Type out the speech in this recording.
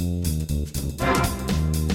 あっ!